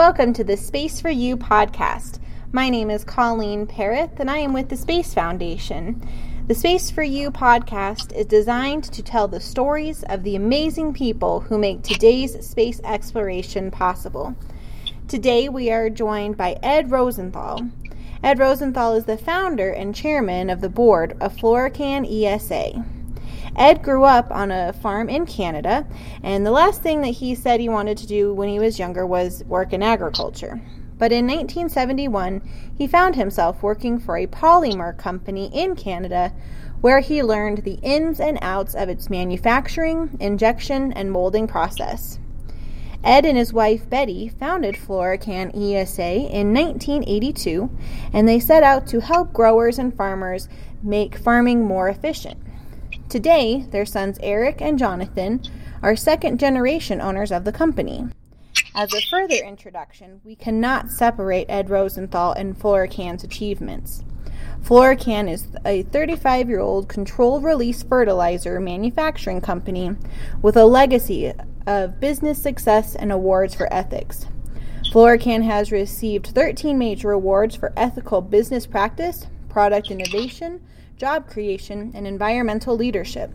welcome to the Space for You podcast. My name is Colleen Parrott, and I am with the Space Foundation. The Space for You podcast is designed to tell the stories of the amazing people who make today's space exploration possible. Today, we are joined by Ed Rosenthal. Ed Rosenthal is the founder and chairman of the board of Florikan ESA. Ed grew up on a farm in Canada, and the last thing that he said he wanted to do when he was younger was work in agriculture. But in 1971, he found himself working for a polymer company in Canada where he learned the ins and outs of its manufacturing, injection, and molding process. Ed and his wife Betty founded Florikan ESA in 1982, and they set out to help growers and farmers make farming more efficient. Today, their sons Eric and Jonathan are second generation owners of the company. As a further introduction, we cannot separate Ed Rosenthal and Florikan's achievements. Florikan is a 35 year old control release fertilizer manufacturing company with a legacy of business success and awards for ethics. Florikan has received 13 major awards for ethical business practice, product innovation, job creation, and environmental leadership.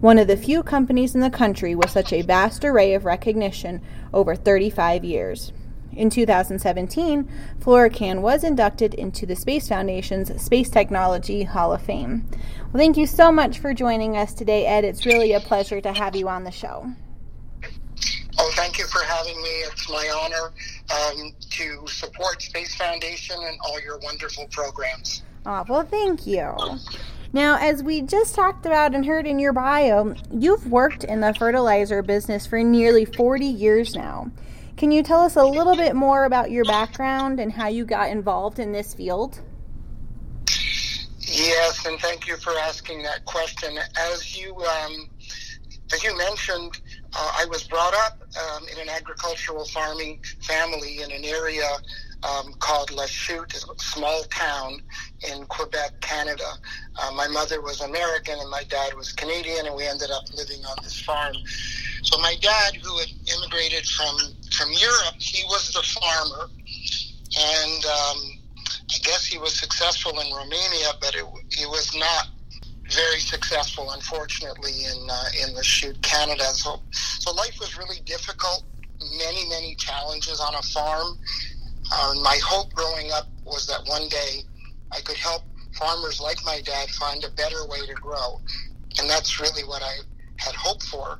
One of the few companies in the country with such a vast array of recognition over 35 years. In 2017, Florikan was inducted into the Space Foundation's Space Technology Hall of Fame. Well, thank you so much for joining us today, Ed. It's really a pleasure to have you on the show. Oh, thank you for having me. It's my honor um, to support Space Foundation and all your wonderful programs. Oh, well, thank you. Now, as we just talked about and heard in your bio, you've worked in the fertilizer business for nearly 40 years now. Can you tell us a little bit more about your background and how you got involved in this field? Yes, and thank you for asking that question. As you um, as you mentioned, uh, I was brought up um, in an agricultural farming family in an area um, called Lachute, a small town in Quebec, Canada. Uh, my mother was American and my dad was Canadian, and we ended up living on this farm. So my dad, who had immigrated from from Europe, he was the farmer, and um, I guess he was successful in Romania, but it, he was not very successful, unfortunately, in uh, in Lachute, Canada. So so life was really difficult. Many many challenges on a farm uh, my hope growing up was that one day I could help farmers like my dad find a better way to grow. And that's really what I had hoped for.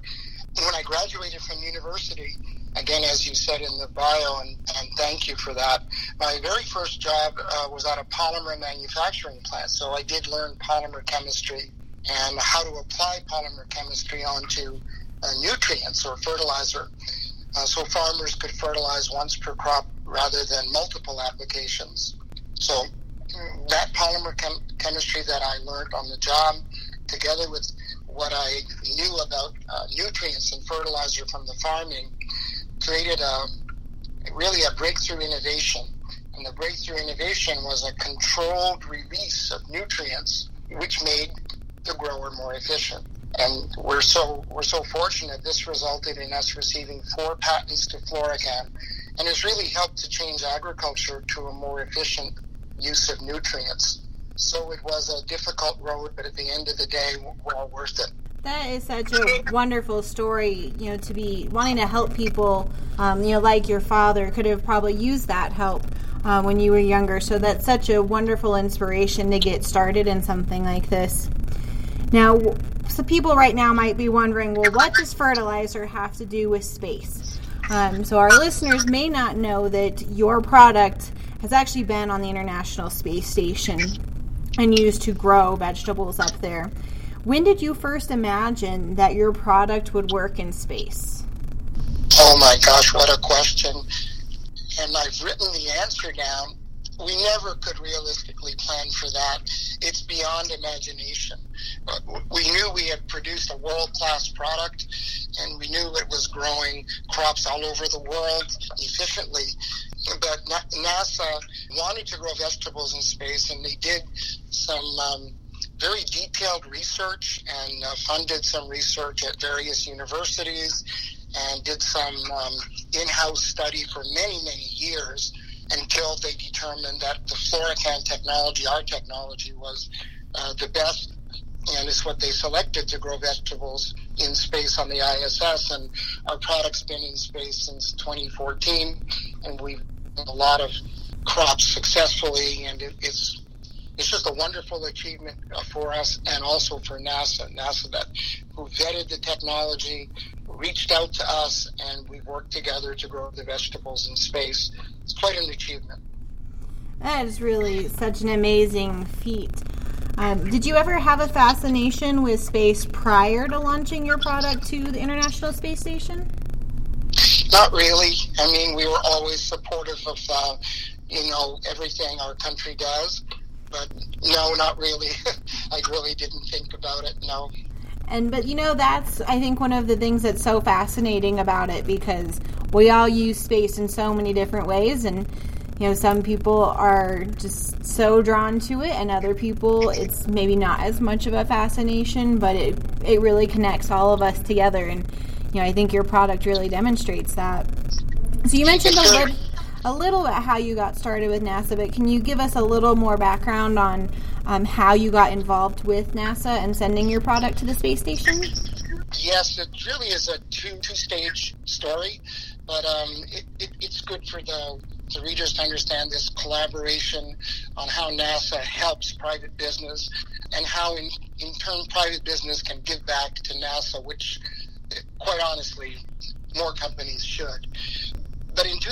When I graduated from university, again, as you said in the bio, and, and thank you for that, my very first job uh, was at a polymer manufacturing plant. So I did learn polymer chemistry and how to apply polymer chemistry onto uh, nutrients or fertilizer. Uh, so farmers could fertilize once per crop rather than multiple applications. So that polymer chem- chemistry that I learned on the job, together with what I knew about uh, nutrients and fertilizer from the farming, created a really a breakthrough innovation. And the breakthrough innovation was a controlled release of nutrients, which made the grower more efficient. And we're so we're so fortunate. This resulted in us receiving four patents to Florikan and has really helped to change agriculture to a more efficient use of nutrients. So it was a difficult road, but at the end of the day, well worth it. That is such a wonderful story, you know, to be wanting to help people, um, you know, like your father could have probably used that help uh, when you were younger. So that's such a wonderful inspiration to get started in something like this. Now, some people right now might be wondering, well, what does fertilizer have to do with space? Um, so our listeners may not know that your product has actually been on the International Space Station and used to grow vegetables up there. When did you first imagine that your product would work in space? Oh my gosh, what a question. And I've written the answer down. We never could realistically plan for that. It's beyond imagination. We knew we had produced a world class product and we knew it was growing crops all over the world efficiently. But NASA wanted to grow vegetables in space, and they did some um, very detailed research and uh, funded some research at various universities and did some um, in-house study for many, many years until they determined that the Florikan technology, our technology, was uh, the best, and it's what they selected to grow vegetables in space on the ISS. And our product's been in space since 2014, and we've done a lot of crops successfully, and it, it's it's just a wonderful achievement uh, for us and also for NASA. NASA that who vetted the technology, reached out to us, and we worked together to grow the vegetables in space. It's quite an achievement. That is really such an amazing feat. Um, did you ever have a fascination with space prior to launching your product to the International Space Station? Not really. I mean, we were always supportive of, uh, you know, everything our country does. But no, not really. I really didn't think about it. No. And but you know that's I think one of the things that's so fascinating about it because we all use space in so many different ways and you know some people are just so drawn to it and other people it's maybe not as much of a fascination but it it really connects all of us together and you know I think your product really demonstrates that. So you mentioned a little a little about how you got started with NASA, but can you give us a little more background on um, how you got involved with NASA and sending your product to the space station? Yes, it really is a two two stage story, but um, it, it, it's good for the the readers to understand this collaboration on how NASA helps private business and how in, in turn private business can give back to NASA, which quite honestly more companies should.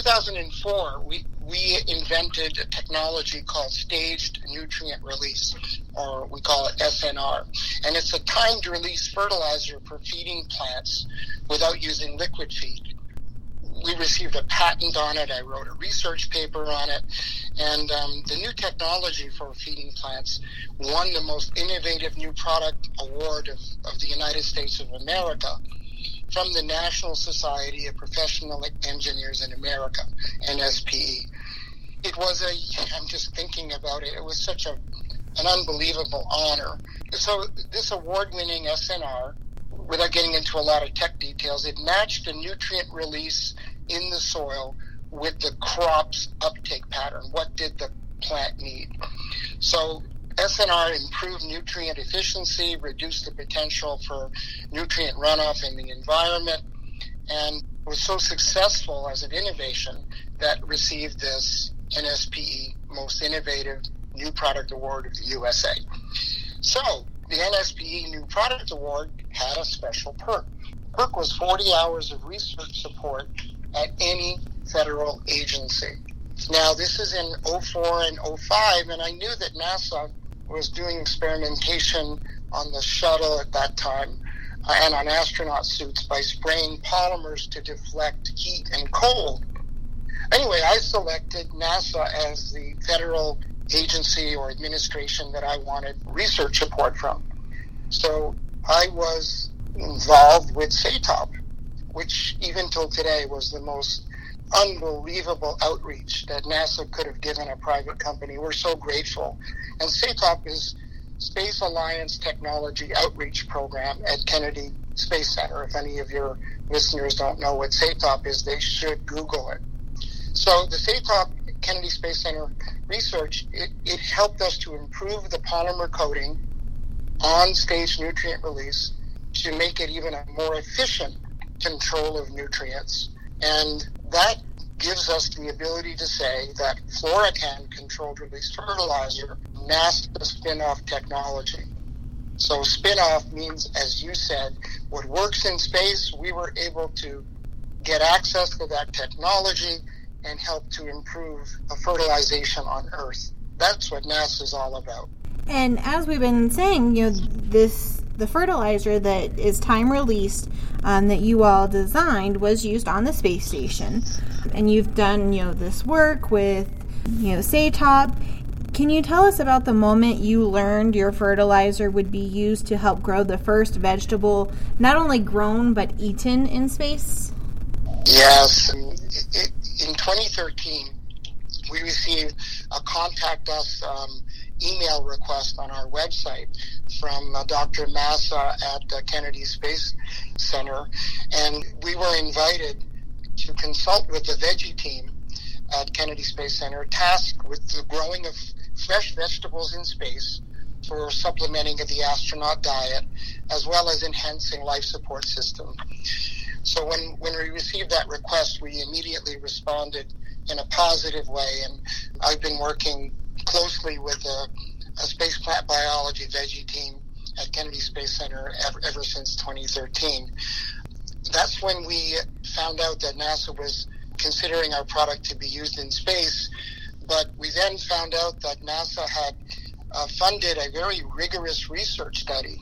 But in 2004, we, we invented a technology called staged nutrient release, or we call it SNR. And it's a timed release fertilizer for feeding plants without using liquid feed. We received a patent on it. I wrote a research paper on it. And um, the new technology for feeding plants won the most innovative new product award of, of the United States of America from the National Society of Professional Engineers in America, NSPE. It was a, I'm just thinking about it, it was such a, an unbelievable honor. So this award-winning SNR, without getting into a lot of tech details, it matched the nutrient release in the soil with the crop's uptake pattern. What did the plant need? So SNR improved nutrient efficiency, reduced the potential for nutrient runoff in the environment, and was so successful as an innovation that received this NSPE Most Innovative New Product Award of the USA. So, the NSPE New Product Award had a special perk. Perk was 40 hours of research support at any federal agency. Now, this is in 04 and 05, and I knew that NASA was doing experimentation on the shuttle at that time uh, and on astronaut suits by spraying polymers to deflect heat and cold. Anyway, I selected NASA as the federal agency or administration that I wanted research support from. So I was involved with SATOP, which even till today was the most unbelievable outreach that NASA could have given a private company. We're so grateful. And SATOP is Space Alliance Technology Outreach Program at Kennedy Space Center. If any of your listeners don't know what SATOP is, they should Google it. So the SATOP Kennedy Space Center research, it, it helped us to improve the polymer coating on stage nutrient release to make it even a more efficient control of nutrients. And that gives us the ability to say that Florikan controlled release fertilizer masked the spin-off technology. So spin-off means, as you said, what works in space, we were able to get access to that technology and help to improve the fertilization on Earth. That's what NASA is all about. And as we've been saying, you know, this the fertilizer that is time released um, that you all designed was used on the space station, and you've done you know this work with you know SATOP. Can you tell us about the moment you learned your fertilizer would be used to help grow the first vegetable, not only grown but eaten in space? Yes. In 2013, we received a contact us um, email request on our website from uh, Dr. Massa at uh, Kennedy Space Center, and we were invited to consult with the veggie team at Kennedy Space Center, tasked with the growing of fresh vegetables in space for supplementing of the astronaut diet, as well as enhancing life support system. So when, when we received that request, we immediately responded in a positive way, and I've been working closely with a, a space plant biology veggie team at Kennedy Space Center ever, ever since 2013. That's when we found out that NASA was considering our product to be used in space, but we then found out that NASA had uh, funded a very rigorous research study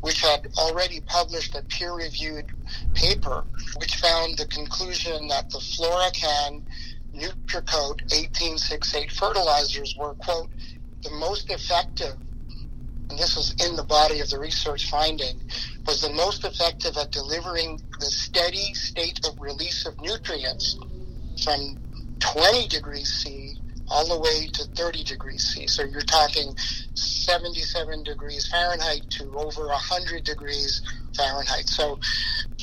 which had already published a peer-reviewed paper which found the conclusion that the Florikan Nutricote 1868 fertilizers were, quote, the most effective, and this was in the body of the research finding, was the most effective at delivering the steady state of release of nutrients from 20 degrees C all the way to 30 degrees C. So you're talking 77 degrees Fahrenheit to over 100 degrees Fahrenheit. So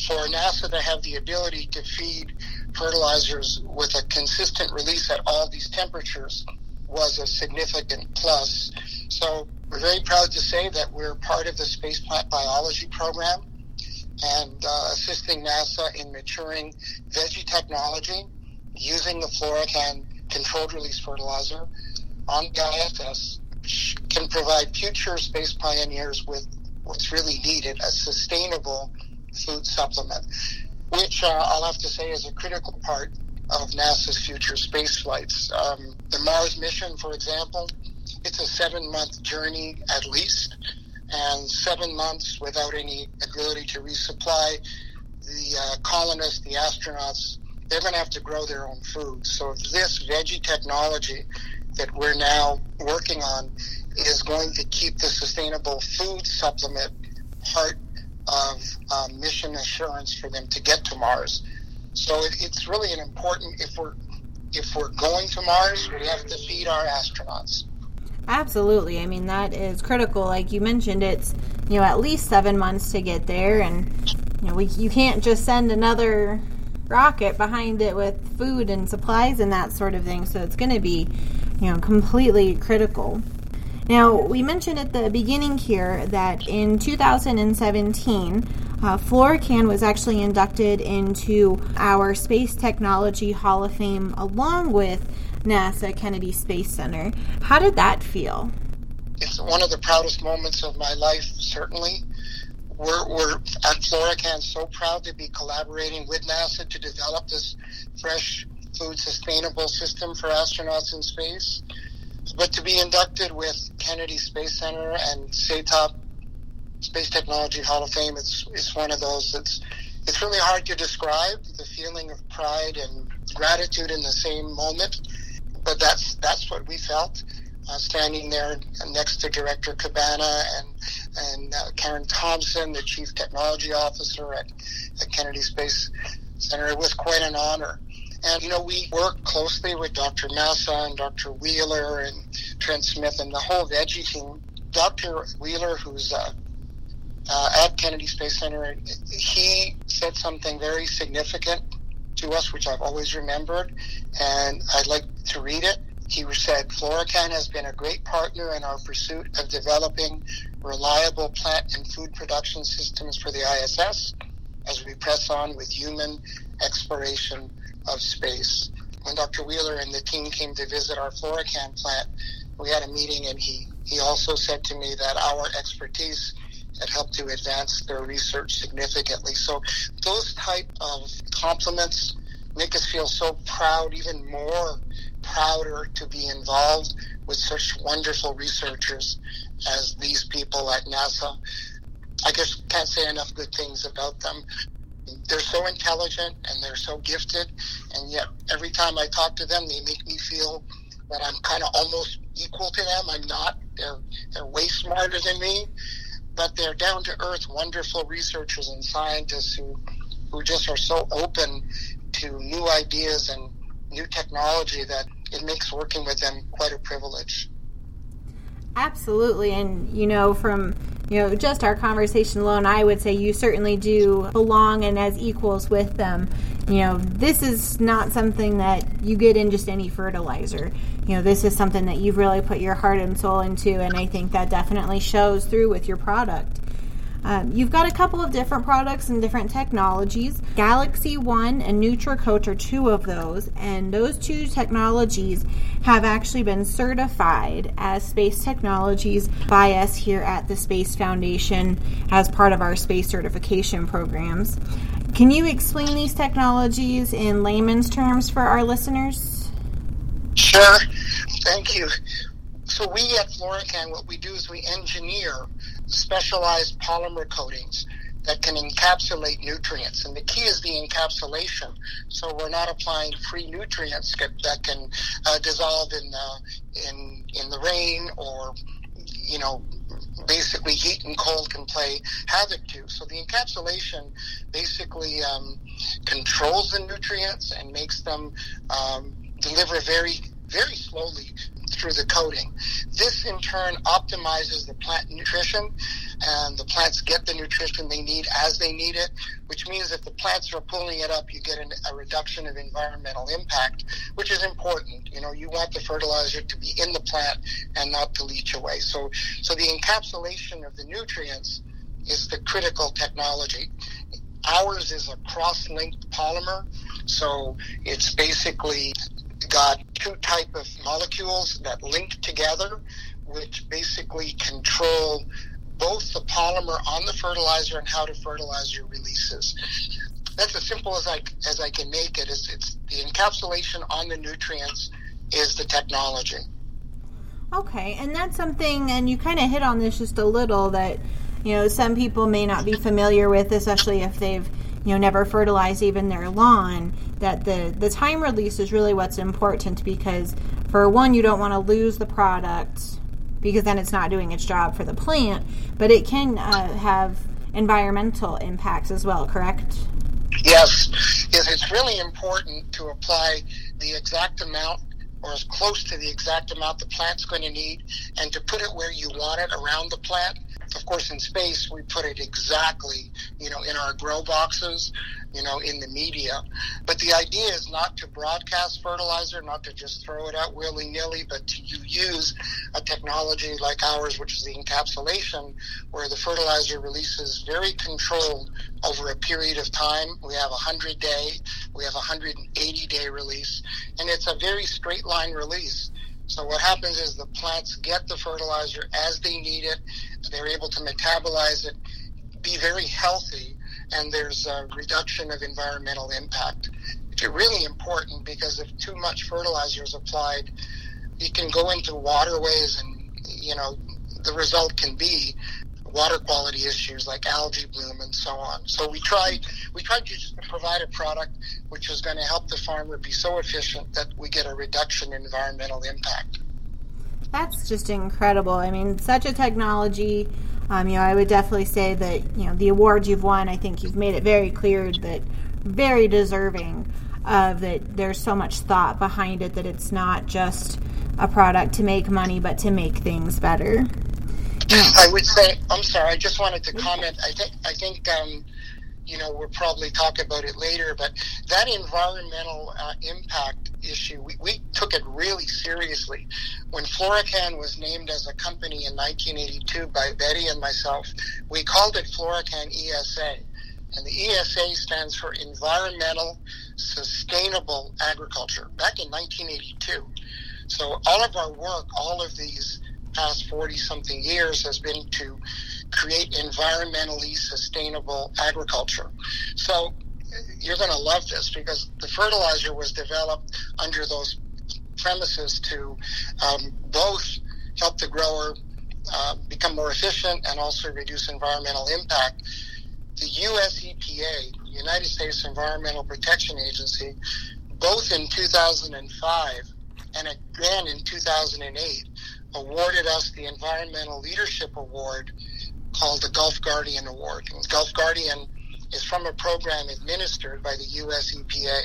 for NASA to have the ability to feed fertilizers with a consistent release at all these temperatures was a significant plus. So we're very proud to say that we're part of the Space Plant Biology Program and uh, assisting NASA in maturing veggie technology using the Florikan controlled release fertilizer on the ISS can provide future space pioneers with what's really needed, a sustainable food supplement, which uh, I'll have to say is a critical part of NASA's future space flights. Um, the Mars mission, for example, it's a seven month journey at least, and seven months without any ability to resupply. The uh, colonists, the astronauts, they're going to have to grow their own food. So this veggie technology that we're now working on is going to keep the sustainable food supplement part of um, mission assurance for them to get to Mars. So it, it's really an important if we're if we're going to Mars, we have to feed our astronauts. Absolutely. I mean that is critical. Like you mentioned, it's you know at least seven months to get there, and you know we you can't just send another rocket behind it with food and supplies and that sort of thing. So it's going to be, you know, completely critical. Now, we mentioned at the beginning here that in 2017, uh, Florikan was actually inducted into our Space Technology Hall of Fame along with NASA Kennedy Space Center. How did that feel? It's one of the proudest moments of my life, certainly we're, we're at Florikan so proud to be collaborating with NASA to develop this fresh food sustainable system for astronauts in space. But to be inducted with Kennedy Space Center and SATOP Space Technology Hall of Fame, it's, it's one of those that's it's really hard to describe the feeling of pride and gratitude in the same moment. But that's that's what we felt uh, standing there next to Director Cabana and and uh, Karen Thompson, the Chief Technology Officer at, at Kennedy Space Center. It was quite an honor. And, you know, we work closely with Dr. Massa and Dr. Wheeler and Trent Smith and the whole Veggie team. Dr. Wheeler, who's uh, uh, at Kennedy Space Center, he said something very significant to us, which I've always remembered, and I'd like to read it. He said, Florikan has been a great partner in our pursuit of developing reliable plant and food production systems for the ISS as we press on with human exploration of space. When Dr. Wheeler and the team came to visit our Florikan plant, we had a meeting and he, he also said to me that our expertise had helped to advance their research significantly. So those type of compliments make us feel so proud, even more prouder to be involved with such wonderful researchers as these people at NASA. I just can't say enough good things about them. They're so intelligent and they're so gifted, and yet every time I talk to them, they make me feel that I'm kind of almost equal to them. I'm not. They're they're way smarter than me, but they're down to earth, wonderful researchers and scientists who who just are so open to new ideas and new technology that it makes working with them quite a privilege. Absolutely. And, you know, from you know, just our conversation alone, I would say you certainly do belong and as equals with them. You know, this is not something that you get in just any fertilizer. You know, this is something that you've really put your heart and soul into, and I think that definitely shows through with your product. Um, you've got a couple of different products and different technologies. Galaxy One and Nutricote are two of those, and those two technologies have actually been certified as space technologies by us here at the Space Foundation as part of our space certification programs. Can you explain these technologies in layman's terms for our listeners? Sure. Thank you. So we at Florikan, what we do is we engineer specialized polymer coatings that can encapsulate nutrients. And the key is the encapsulation. So we're not applying free nutrients that can uh, dissolve in, uh, in, in the rain or, you know, basically heat and cold can play havoc to. So the encapsulation basically um, controls the nutrients and makes them um, deliver very, very slowly through the coating. This in turn optimizes the plant nutrition and the plants get the nutrition they need as they need it, which means if the plants are pulling it up, you get an, a reduction of environmental impact, which is important. You know, you want the fertilizer to be in the plant and not to leach away. So, so the encapsulation of the nutrients is the critical technology. Ours is a cross-linked polymer, so it's basically got two type of molecules that link together, which basically control both the polymer on the fertilizer and how the fertilizer releases. That's as simple as I as I can make it. It's, it's the encapsulation on the nutrients is the technology. Okay, and that's something, and you kind of hit on this just a little that you know some people may not be familiar with, especially if they've you know never fertilize even their lawn that the the time release is really what's important because for one you don't want to lose the product because then it's not doing its job for the plant but it can uh, have environmental impacts as well correct? Yes. Yes it's really important to apply the exact amount or as close to the exact amount the plant's going to need and to put it where you want it around the plant of course, in space, we put it exactly, you know, in our grow boxes, you know, in the media. But the idea is not to broadcast fertilizer, not to just throw it out willy nilly, but to use a technology like ours, which is the encapsulation, where the fertilizer releases very controlled over a period of time. We have a 100 day, we have a 180 day release, and it's a very straight line release. So what happens is the plants get the fertilizer as they need it. They're able to metabolize it, be very healthy, and there's a reduction of environmental impact. It's really important because if too much fertilizer is applied, it can go into waterways and, you know, the result can be water quality issues like algae bloom and so on. So we tried we tried to just provide a product which was going to help the farmer be so efficient that we get a reduction in environmental impact. That's just incredible. I mean, such a technology. Um, you know, I would definitely say that you know the awards you've won. I think you've made it very clear that very deserving of that. There's so much thought behind it that it's not just a product to make money, but to make things better. I would say, I'm sorry. I just wanted to comment. I think, I think, um, you know, we'll probably talk about it later, but that environmental uh, impact issue, we, we took it really seriously. When Florikan was named as a company in 1982 by Betty and myself, we called it Florikan ESA. And the ESA stands for Environmental Sustainable Agriculture back in 1982. So all of our work, all of these past 40 something years has been to create environmentally sustainable agriculture. So you're going to love this because the fertilizer was developed under those premises to um, both help the grower uh, become more efficient and also reduce environmental impact. The U.S. EPA, United States Environmental Protection Agency, both in 2005 and again in 2008, awarded us the Environmental Leadership Award called the Gulf Guardian Award. And Gulf Guardian is from a program administered by the U.S. EPA.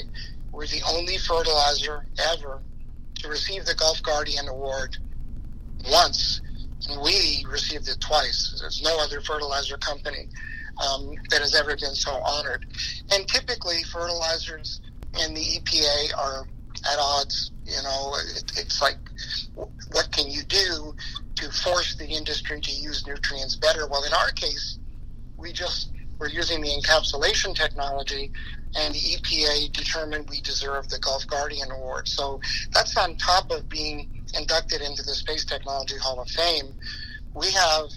We're the only fertilizer ever to receive the Gulf Guardian Award once we received it twice. There's no other fertilizer company um, that has ever been so honored. And typically, fertilizers and the EPA are at odds. You know, it, it's like, what can you do to force the industry to use nutrients better? Well, in our case, we just were using the encapsulation technology, and the EPA determined we deserve the Gulf Guardian Award. So that's on top of being inducted into the Space Technology Hall of Fame. We have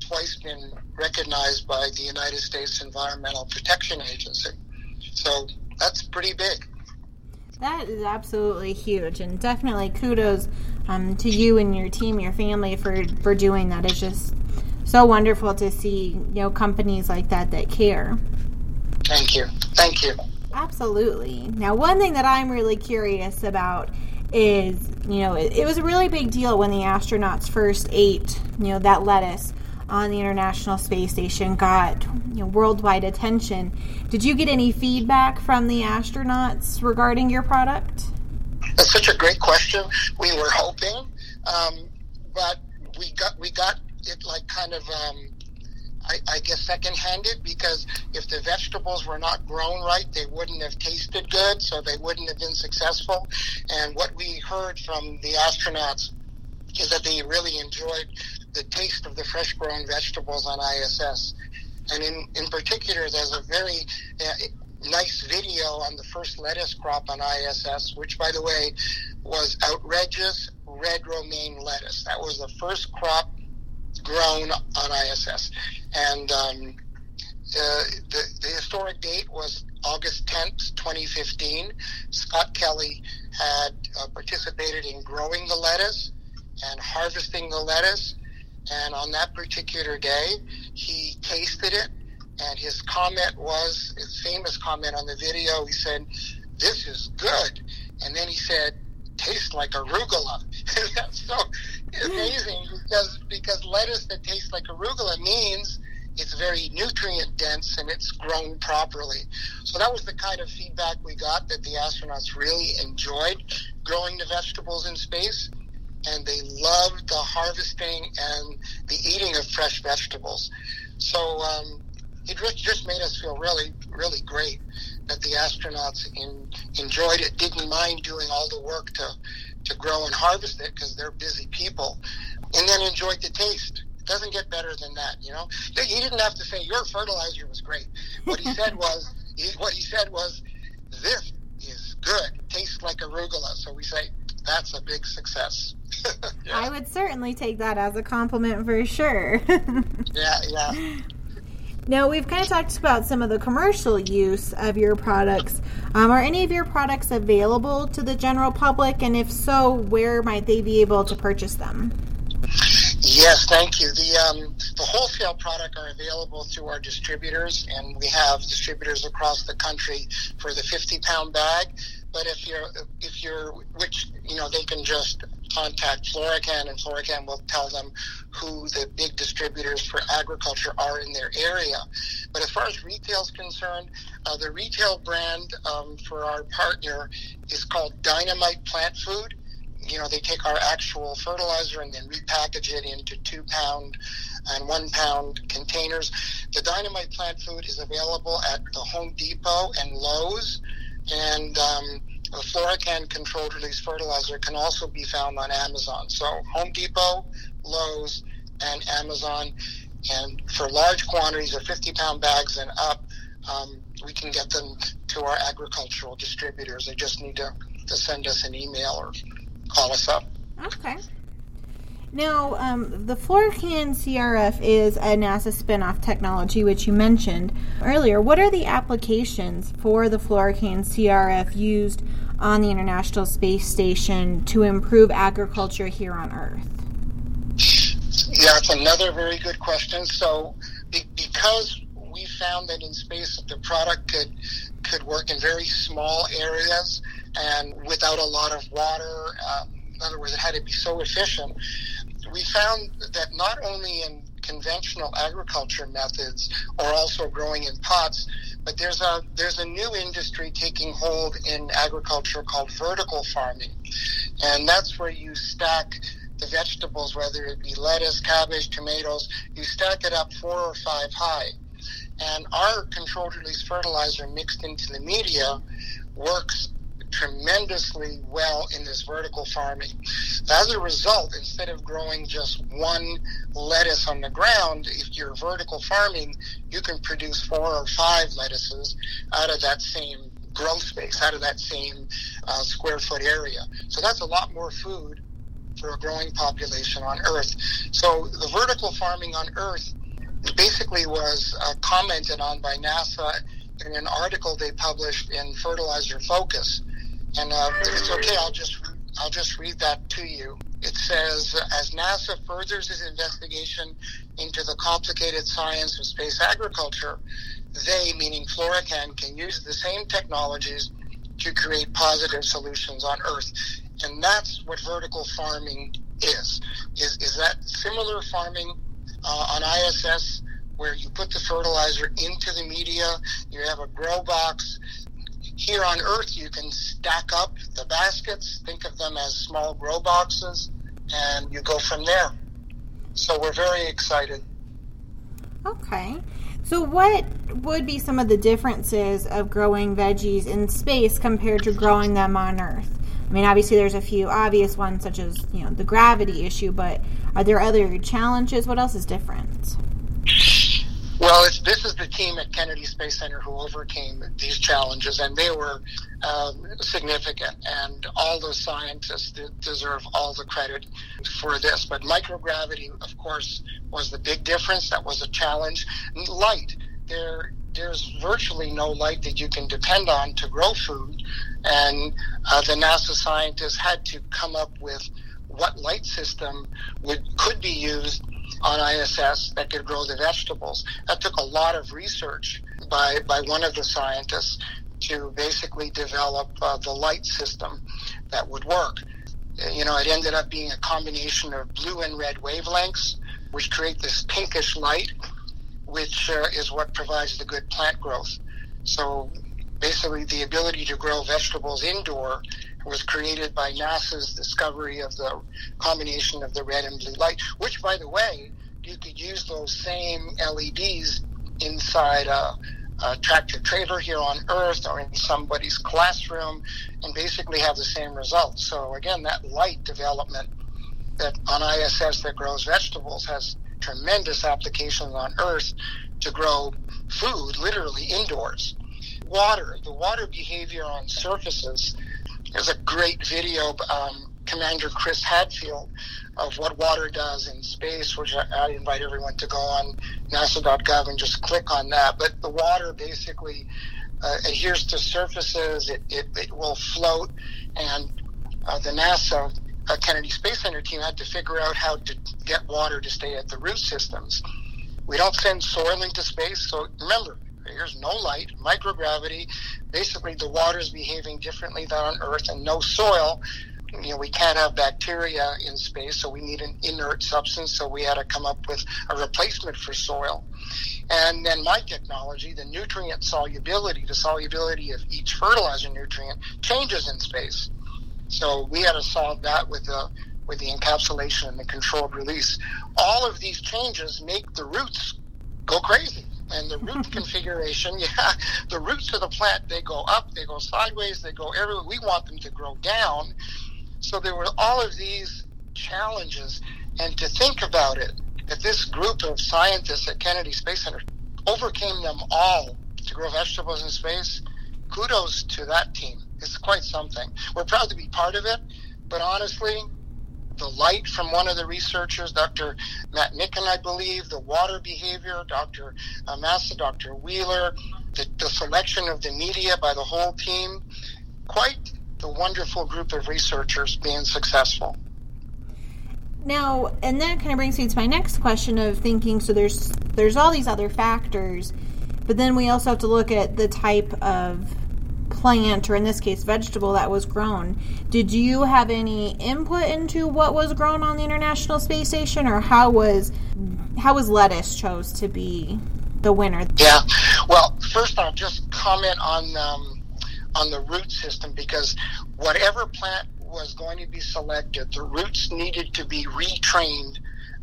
twice been recognized by the United States Environmental Protection Agency. So that's pretty big. That is absolutely huge, and definitely kudos um, to you and your team, your family for for doing that. It's just so wonderful to see you know companies like that that care. Thank you, thank you. Absolutely. Now, one thing that I'm really curious about is you know it, it was a really big deal when the astronauts first ate you know that lettuce on the International Space Station got you know, worldwide attention. Did you get any feedback from the astronauts regarding your product? That's such a great question. We were hoping, um, but we got we got it like kind of um, I, I, guess second-handed because if the vegetables were not grown right, they wouldn't have tasted good, so they wouldn't have been successful. And what we heard from the astronauts is that they really enjoyed the taste of the fresh grown vegetables on ISS. And in, in particular, there's a very uh, nice video on the first lettuce crop on ISS, which, by the way, was outrageous red romaine lettuce. That was the first crop grown on ISS. And um, uh, the, the historic date was August 10th, 2015. Scott Kelly had uh, participated in growing the lettuce and harvesting the lettuce and on that particular day, he tasted it, and his comment was his famous comment on the video. He said, "This is good," and then he said, "Tastes like arugula." That's so hmm. amazing because because lettuce that tastes like arugula means it's very nutrient dense and it's grown properly. So that was the kind of feedback we got that the astronauts really enjoyed growing the vegetables in space and they loved the harvesting and the eating of fresh vegetables. So um, it just made us feel really, really great that the astronauts in, enjoyed it, didn't mind doing all the work to, to grow and harvest it because they're busy people, and then enjoyed the taste. It doesn't get better than that, you know. He didn't have to say your fertilizer was great. What he said was, he, what he said was, this is good, tastes like arugula. So we say that's a big success. yeah. I would certainly take that as a compliment for sure. yeah, yeah. Now, we've kind of talked about some of the commercial use of your products. Um, are any of your products available to the general public? And if so, where might they be able to purchase them? Yes, thank you. The um, the wholesale product are available through our distributors, and we have distributors across the country for the 50 pound bag. But if you're if you're which you know they can just contact Florikan and Florikan will tell them who the big distributors for agriculture are in their area. But as far as retail is concerned, uh, the retail brand um, for our partner is called Dynamite Plant Food. You know, they take our actual fertilizer and then repackage it into two pound and one pound containers. The Dynamite Plant Food is available at the Home Depot and Lowe's and um, the Florikan controlled release fertilizer can also be found on Amazon. So Home Depot, Lowe's, and Amazon. And for large quantities of 50 pound bags and up, um, we can get them to our agricultural distributors. They just need to, to send us an email or call us up. Okay. Now, um, the Florikan CRF is a NASA spinoff technology, which you mentioned earlier. What are the applications for the Florikan CRF used on the International Space Station to improve agriculture here on Earth? Yeah, it's another very good question. So, because we found that in space the product could could work in very small areas and without a lot of water. Um, in other words, it had to be so efficient we found that not only in conventional agriculture methods or also growing in pots, but there's a there's a new industry taking hold in agriculture called vertical farming, and that's where you stack the vegetables, whether it be lettuce, cabbage, tomatoes, you stack it up four or five high. And our controlled release fertilizer mixed into the media works tremendously well in this vertical farming. As a result, instead of growing just one lettuce on the ground, if you're vertical farming, you can produce four or five lettuces out of that same growth space, out of that same uh, square foot area. So that's a lot more food for a growing population on Earth. So the vertical farming on Earth basically was uh, commented on by NASA in an article they published in Fertilizer Focus. And uh, if it's okay, I'll just I'll just read that to you. It says, as NASA furthers its investigation into the complicated science of space agriculture, they, meaning Florikan, can use the same technologies to create positive solutions on Earth. And that's what vertical farming is. Is, is that similar farming uh, on ISS where you put the fertilizer into the media, you have a grow box. Here on Earth, you can stack up the baskets, think of them as small grow boxes, and you go from there. So we're very excited. Okay. So, what would be some of the differences of growing veggies in space compared to growing them on Earth? I mean, obviously, there's a few obvious ones, such as you know the gravity issue, but are there other challenges? What else is different? Well, this is the team at Kennedy Space Center who overcame these challenges, and they were um, significant. And all those scientists deserve all the credit for this. But microgravity, of course, was the big difference. That was a challenge. Light, there, there's virtually no light that you can depend on to grow food, and uh, the NASA scientists had to come up with what light system would could be used on ISS that could grow the vegetables. That took a lot of research by, by one of the scientists to basically develop uh, the light system that would work. You know, it ended up being a combination of blue and red wavelengths, which create this pinkish light, which uh, is what provides the good plant growth. So basically, the ability to grow vegetables indoor was created by NASA's discovery of the combination of the red and blue light, which, by the way, you could use those same LEDs inside a, a tractor trailer here on Earth or in somebody's classroom and basically have the same results. So, again, that light development that on ISS that grows vegetables has tremendous applications on Earth to grow food literally indoors. Water, the water behavior on surfaces there's a great video, um, Commander Chris Hadfield, of what water does in space, which I, invite everyone to go on NASA.gov and just click on that. But the water basically uh, adheres to surfaces, it, it, it will float, and uh, the NASA uh, Kennedy Space Center team had to figure out how to get water to stay at the root systems. We don't send soil into space, so remember, there's no light, microgravity. Basically, the water is behaving differently than on Earth, and no soil. You know, we can't have bacteria in space, so we need an inert substance. So we had to come up with a replacement for soil. And then my technology, the nutrient solubility, the solubility of each fertilizer nutrient changes in space. So we had to solve that with the with the encapsulation and the controlled release. All of these changes make the roots go crazy and the root configuration, yeah, the roots of the plant, they go up, they go sideways, they go everywhere. We want them to grow down. So there were all of these challenges. And to think about it, that this group of scientists at Kennedy Space Center overcame them all to grow vegetables in space, kudos to that team. It's quite something. We're proud to be part of it, but honestly, the light from one of the researchers, Dr. Matt Mickens, I believe, the water behavior, Dr. Uh, Massa, Dr. Wheeler, the, the selection of the media by the whole team. Quite the wonderful group of researchers being successful. Now, and that kind of brings me to my next question of thinking. So there's there's all these other factors, but then we also have to look at the type of plant or in this case vegetable that was grown did you have any input into what was grown on the international space station or how was how was lettuce chose to be the winner yeah well first i'll just comment on um, on the root system because whatever plant was going to be selected, the roots needed to be retrained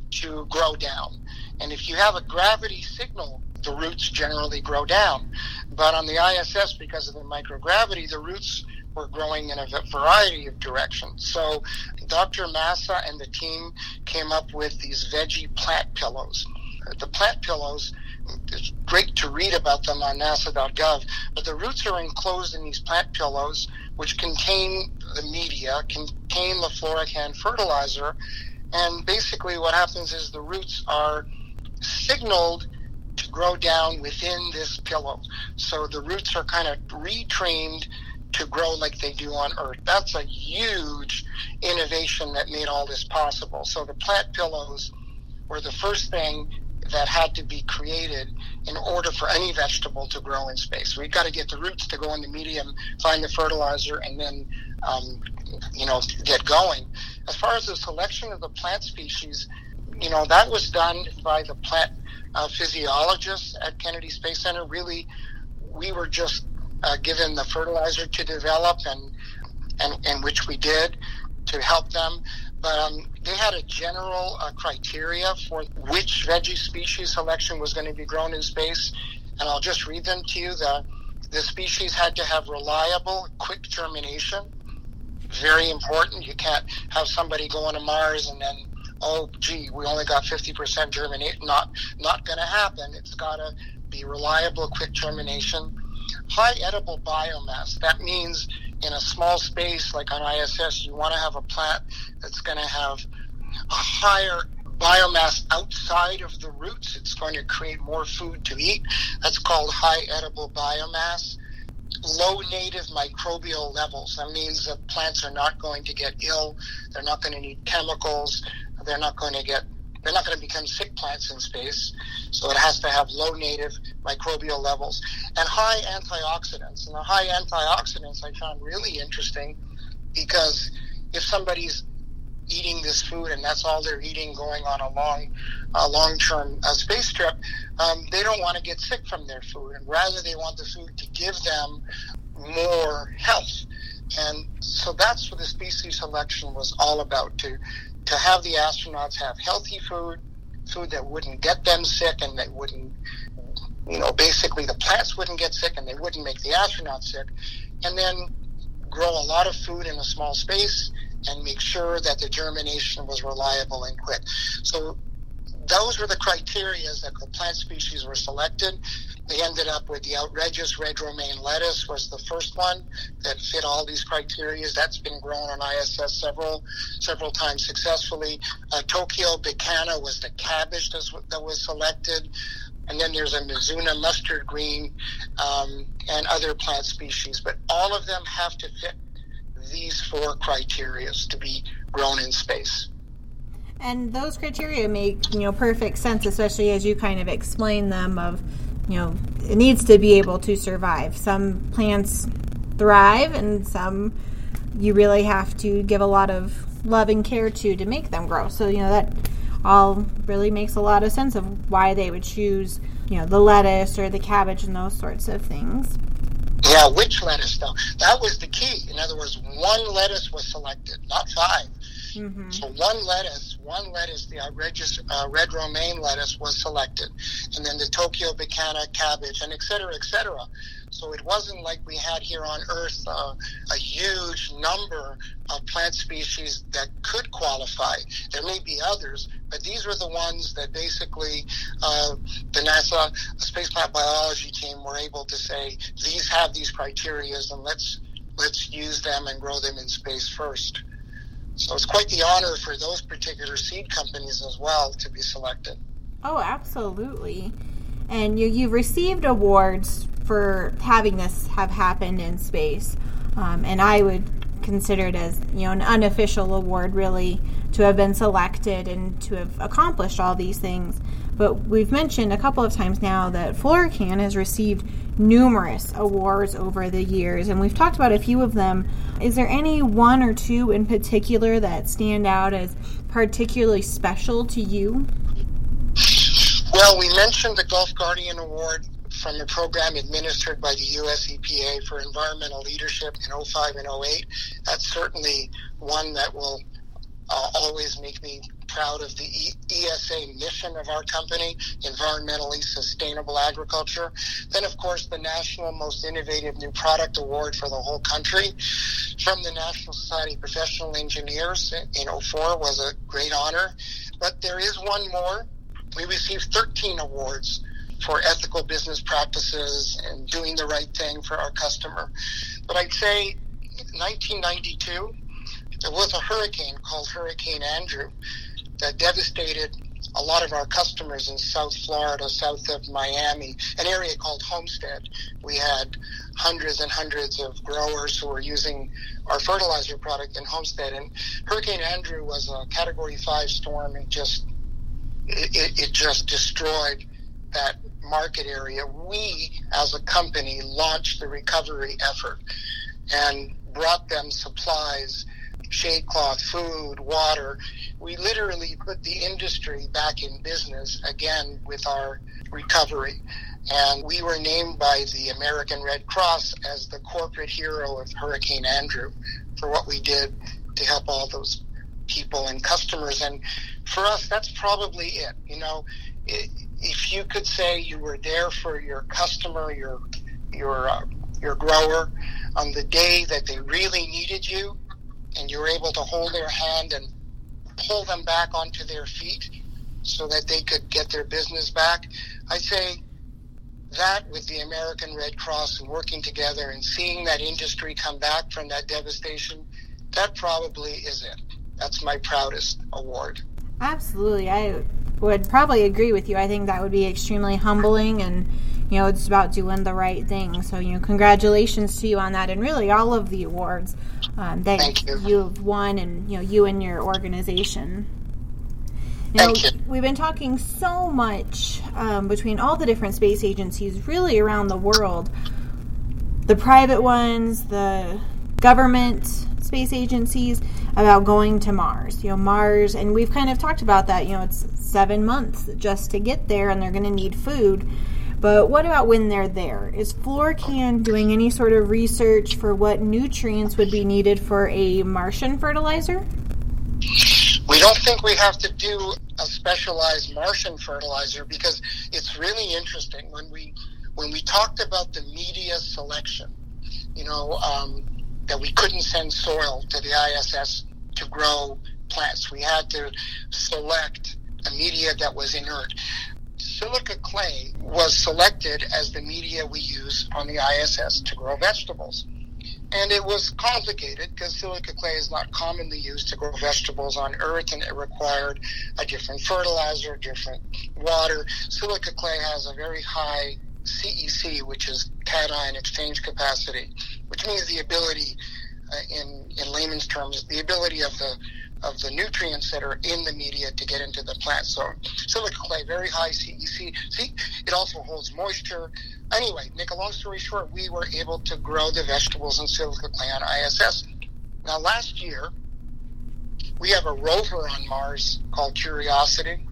to grow down. And if you have a gravity signal, the roots generally grow down. But on the ISS, because of the microgravity, the roots were growing in a variety of directions. So Dr. Massa and the team came up with these veggie plant pillows. The plant pillows, it's great to read about them on nasa.gov, but the roots are enclosed in these plant pillows, which contain the media, contain the Florikan fertilizer, and basically what happens is the roots are signaled grow down within this pillow. So the roots are kind of retrained to grow like they do on Earth. That's a huge innovation that made all this possible. So the plant pillows were the first thing that had to be created in order for any vegetable to grow in space. We've got to get the roots to go in the medium, find the fertilizer, and then, um, you know, get going. As far as the selection of the plant species, you know, that was done by the plant uh, physiologists at Kennedy Space Center. Really, we were just uh, given the fertilizer to develop, and, and and which we did to help them. But um, they had a general uh, criteria for which veggie species selection was going to be grown in space, and I'll just read them to you. The the species had to have reliable, quick germination. Very important. You can't have somebody going to Mars and then oh gee, we only got 50% germinate. Not not going to happen. It's got to be reliable, quick germination high edible biomass. That means in a small space like on ISS, you want to have a plant that's going to have a higher biomass outside of the roots. It's going to create more food to eat. That's called high edible biomass. Low native microbial levels. That means that plants are not going to get ill. They're not going to need chemicals. They're not going to get they're not going to become sick plants in space. So it has to have low native microbial levels and high antioxidants. And the high antioxidants I found really interesting because if somebody's eating this food and that's all they're eating going on a long, uh, long-term uh, space trip, um, they don't want to get sick from their food, and rather they want the food to give them more health. And so that's what the species selection was all about to to have the astronauts have healthy food, food that wouldn't get them sick and they wouldn't, you know, basically the plants wouldn't get sick and they wouldn't make the astronauts sick, and then grow a lot of food in a small space and make sure that the germination was reliable and quick. So those were the criteria that the plant species were selected. They ended up with the Outredgeous red romaine lettuce was the first one that fit all these criteria. That's been grown on ISS several several times successfully. Uh, Tokyo Bekana was the cabbage that was selected. And then there's a Mizuna mustard green um, and other plant species. But all of them have to fit these four criteria to be grown in space. And those criteria make you know perfect sense, especially as you kind of explain them. Of you know, it needs to be able to survive. Some plants thrive, and some you really have to give a lot of love and care to to make them grow. So you know that all really makes a lot of sense of why they would choose you know the lettuce or the cabbage and those sorts of things. Yeah, which lettuce though? That was the key. In other words, one lettuce was selected, not five. Mm-hmm. So one lettuce, one lettuce, the Outredgeous uh, red romaine lettuce was selected, and then the Tokyo Bekana cabbage, and et cetera, et cetera. So it wasn't like we had here on Earth uh, a huge number of plant species that could qualify. There may be others, but these were the ones that basically uh, the NASA spaceflight biology team were able to say these have these criteria, and let's let's use them and grow them in space first. So it's quite the honor for those particular seed companies as well to be selected. Oh, absolutely. And you, you've received awards for having this have happened in space. Um, and I would consider it as you know an unofficial award really to have been selected and to have accomplished all these things but we've mentioned a couple of times now that Florikan has received numerous awards over the years, and we've talked about a few of them. Is there any one or two in particular that stand out as particularly special to you? Well, we mentioned the Gulf Guardian Award from a program administered by the US EPA for environmental leadership in 05 and 08. That's certainly one that will uh, always make me proud of the ESA mission of our company, environmentally sustainable agriculture. Then, of course, the National Most Innovative New Product Award for the whole country from the National Society of Professional Engineers in 04 was a great honor. But there is one more. We received 13 awards for ethical business practices and doing the right thing for our customer. But I'd say 1992, there was a hurricane called Hurricane Andrew that devastated a lot of our customers in South Florida, south of Miami, an area called Homestead. We had hundreds and hundreds of growers who were using our fertilizer product in Homestead. And Hurricane Andrew was a Category Five storm. It just it, it just destroyed that market area. We, as a company, launched the recovery effort and brought them supplies shade cloth, food, water. We literally put the industry back in business again with our recovery. And we were named by the American Red Cross as the corporate hero of Hurricane Andrew for what we did to help all those people and customers. And for us, that's probably it. You know, if you could say you were there for your customer, your your uh, your grower on the day that they really needed you, and you're able to hold their hand and pull them back onto their feet so that they could get their business back. I say that with the American Red Cross and working together and seeing that industry come back from that devastation, that probably is it. That's my proudest award. Absolutely. I would probably agree with you. I think that would be extremely humbling and you know, it's about doing the right thing. So, you know, congratulations to you on that and really all of the awards um, that you. you've won and, you know, you and your organization. You know, we've been talking so much um, between all the different space agencies, really around the world. The private ones, the government space agencies, about going to Mars. You know, Mars, and we've kind of talked about that. You know, it's seven months just to get there, and they're going to need food. But what about when they're there? Is Florikan doing any sort of research for what nutrients would be needed for a Martian fertilizer? We don't think we have to do a specialized Martian fertilizer because it's really interesting when we when we talked about the media selection. You know um, that we couldn't send soil to the ISS to grow plants. We had to select a media that was inert silica clay was selected as the media we use on the ISS to grow vegetables. And it was complicated because silica clay is not commonly used to grow vegetables on Earth and it required a different fertilizer, different water. Silica clay has a very high CEC, which is cation exchange capacity, which means the ability, uh, in, in layman's terms, the ability of the of the nutrients that are in the media to get into the plant. So silica clay, very high CEC. See, it also holds moisture. Anyway, make a long story short, we were able to grow the vegetables in silica clay on ISS. Now, last year, we have a rover on Mars called Curiosity,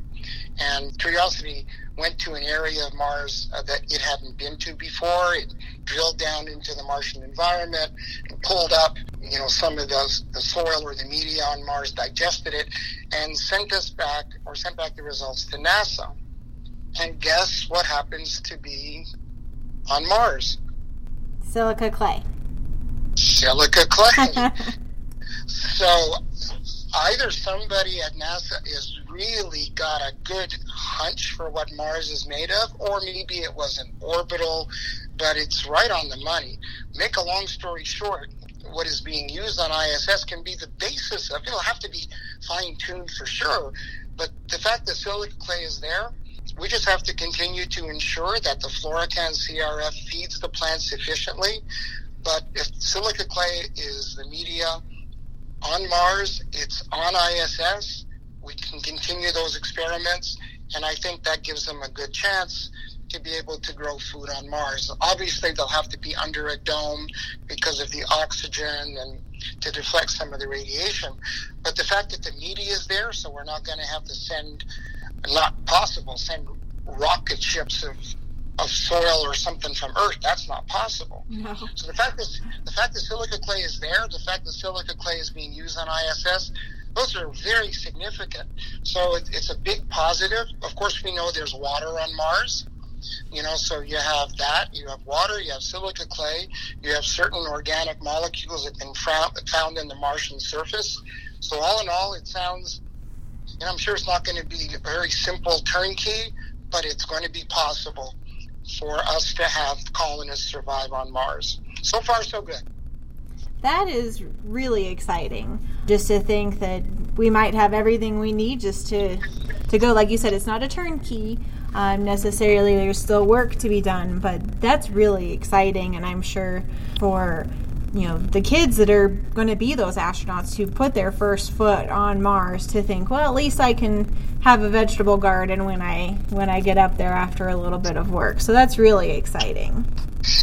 and Curiosity went to an area of Mars uh, that it hadn't been to before. It drilled down into the Martian environment and pulled up, you know, some of the, the soil or the media on Mars, digested it, and sent us back or sent back the results to NASA. And guess what happens to be on Mars? Silica clay. Silica clay. so either somebody at NASA is really got a good hunch for what Mars is made of, or maybe it was an orbital, but it's right on the money. Make a long story short, what is being used on ISS can be the basis of it'll have to be fine tuned for sure. But the fact that silica clay is there, we just have to continue to ensure that the Florikan CRF feeds the plant sufficiently. But if silica clay is the media on Mars, it's on ISS. We can continue those experiments, and I think that gives them a good chance to be able to grow food on Mars. Obviously, they'll have to be under a dome because of the oxygen and to deflect some of the radiation. But the fact that the media is there, so we're not going to have to send, not possible, send rocket ships of of soil or something from Earth. That's not possible. No. So the fact that the fact that silica clay is there, the fact that silica clay is being used on ISS, those are very significant. So it, it's a big positive. Of course, we know there's water on Mars. You know, so you have that, you have water, you have silica clay, you have certain organic molecules that have been found in the Martian surface. So all in all, it sounds, and I'm sure it's not going to be a very simple turnkey, but it's going to be possible for us to have colonists survive on Mars. So far, so good. That is really exciting. Just to think that we might have everything we need just to to go. Like you said, it's not a turnkey um, necessarily. There's still work to be done, but that's really exciting, and I'm sure for you know the kids that are going to be those astronauts who put their first foot on Mars to think, well, at least I can have a vegetable garden when I when I get up there after a little bit of work. So that's really exciting.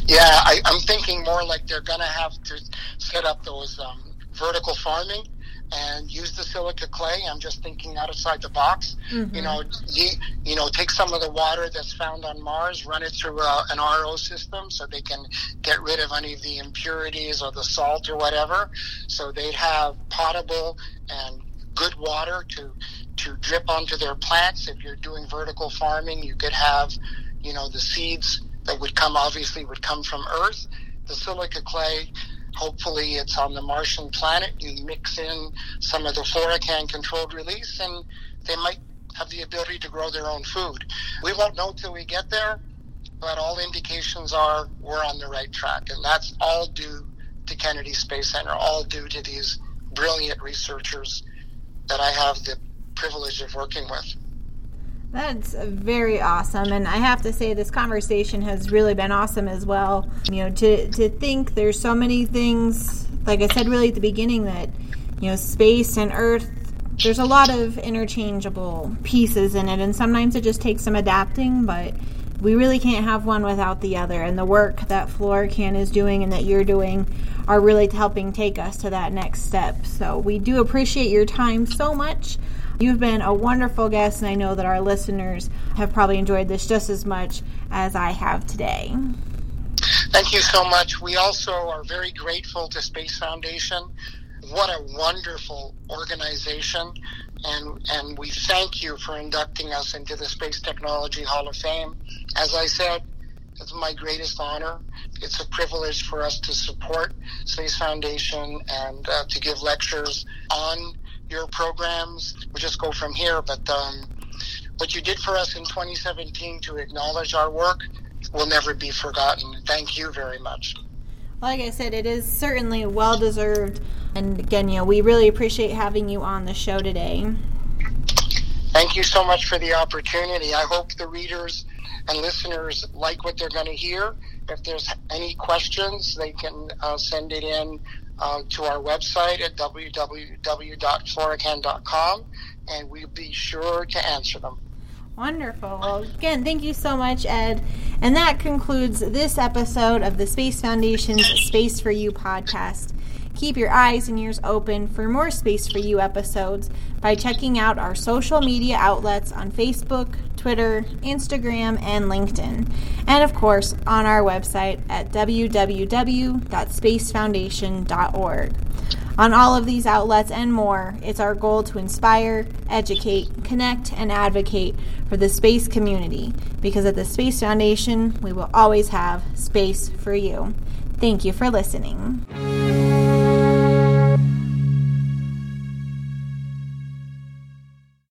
Yeah, I, am thinking more like they're going to have to set up those um, vertical farming and use the silica clay. I'm just thinking outside the box. Mm-hmm. You know, you, you know, take some of the water that's found on Mars, run it through a, uh, an RO system so they can get rid of any of the impurities or the salt or whatever. So they'd have potable and good water to to drip onto their plants. If you're doing vertical farming, you could have, you know, the seeds that would come obviously would come from Earth. The silica clay hopefully it's on the Martian planet. You mix in some of the Florikan controlled release, and they might have the ability to grow their own food. We won't know till we get there, but all indications are we're on the right track, and that's all due to Kennedy Space Center, all due to these brilliant researchers that I have the privilege of working with. That's very awesome. And I have to say, this conversation has really been awesome as well. You know, to, to think there's so many things, like I said really at the beginning, that, you know, space and Earth, there's a lot of interchangeable pieces in it. And sometimes it just takes some adapting, but we really can't have one without the other. And the work that Florikan is doing and that you're doing are really helping take us to that next step. So we do appreciate your time so much. You've been a wonderful guest, and I know that our listeners have probably enjoyed this just as much as I have today. Thank you so much. We also are very grateful to Space Foundation. What a wonderful organization. And, and we thank you for inducting us into the Space Technology Hall of Fame. As I said, it's my greatest honor. It's a privilege for us to support Space Foundation and uh, to give lectures on your programs. We'll just go from here. But um, what you did for us in 2017 to acknowledge our work will never be forgotten. Thank you very much. Like I said, it is certainly well deserved. And again, you know, we really appreciate having you on the show today. Thank you so much for the opportunity. I hope the readers and listeners like what they're going to hear. If there's any questions, they can uh, send it in uh, to our website at www.florikan.com, and we'll be sure to answer them. Wonderful. Well, again, thank you so much, Ed. And that concludes this episode of the Space Foundation's Space for You podcast. Keep your eyes and ears open for more Space for You episodes by checking out our social media outlets on Facebook, Twitter, Instagram, and LinkedIn. And of course, on our website at www.spacefoundation.org. On all of these outlets and more, it's our goal to inspire, educate, connect, and advocate for the space community because at the Space Foundation, we will always have space for you. Thank you for listening.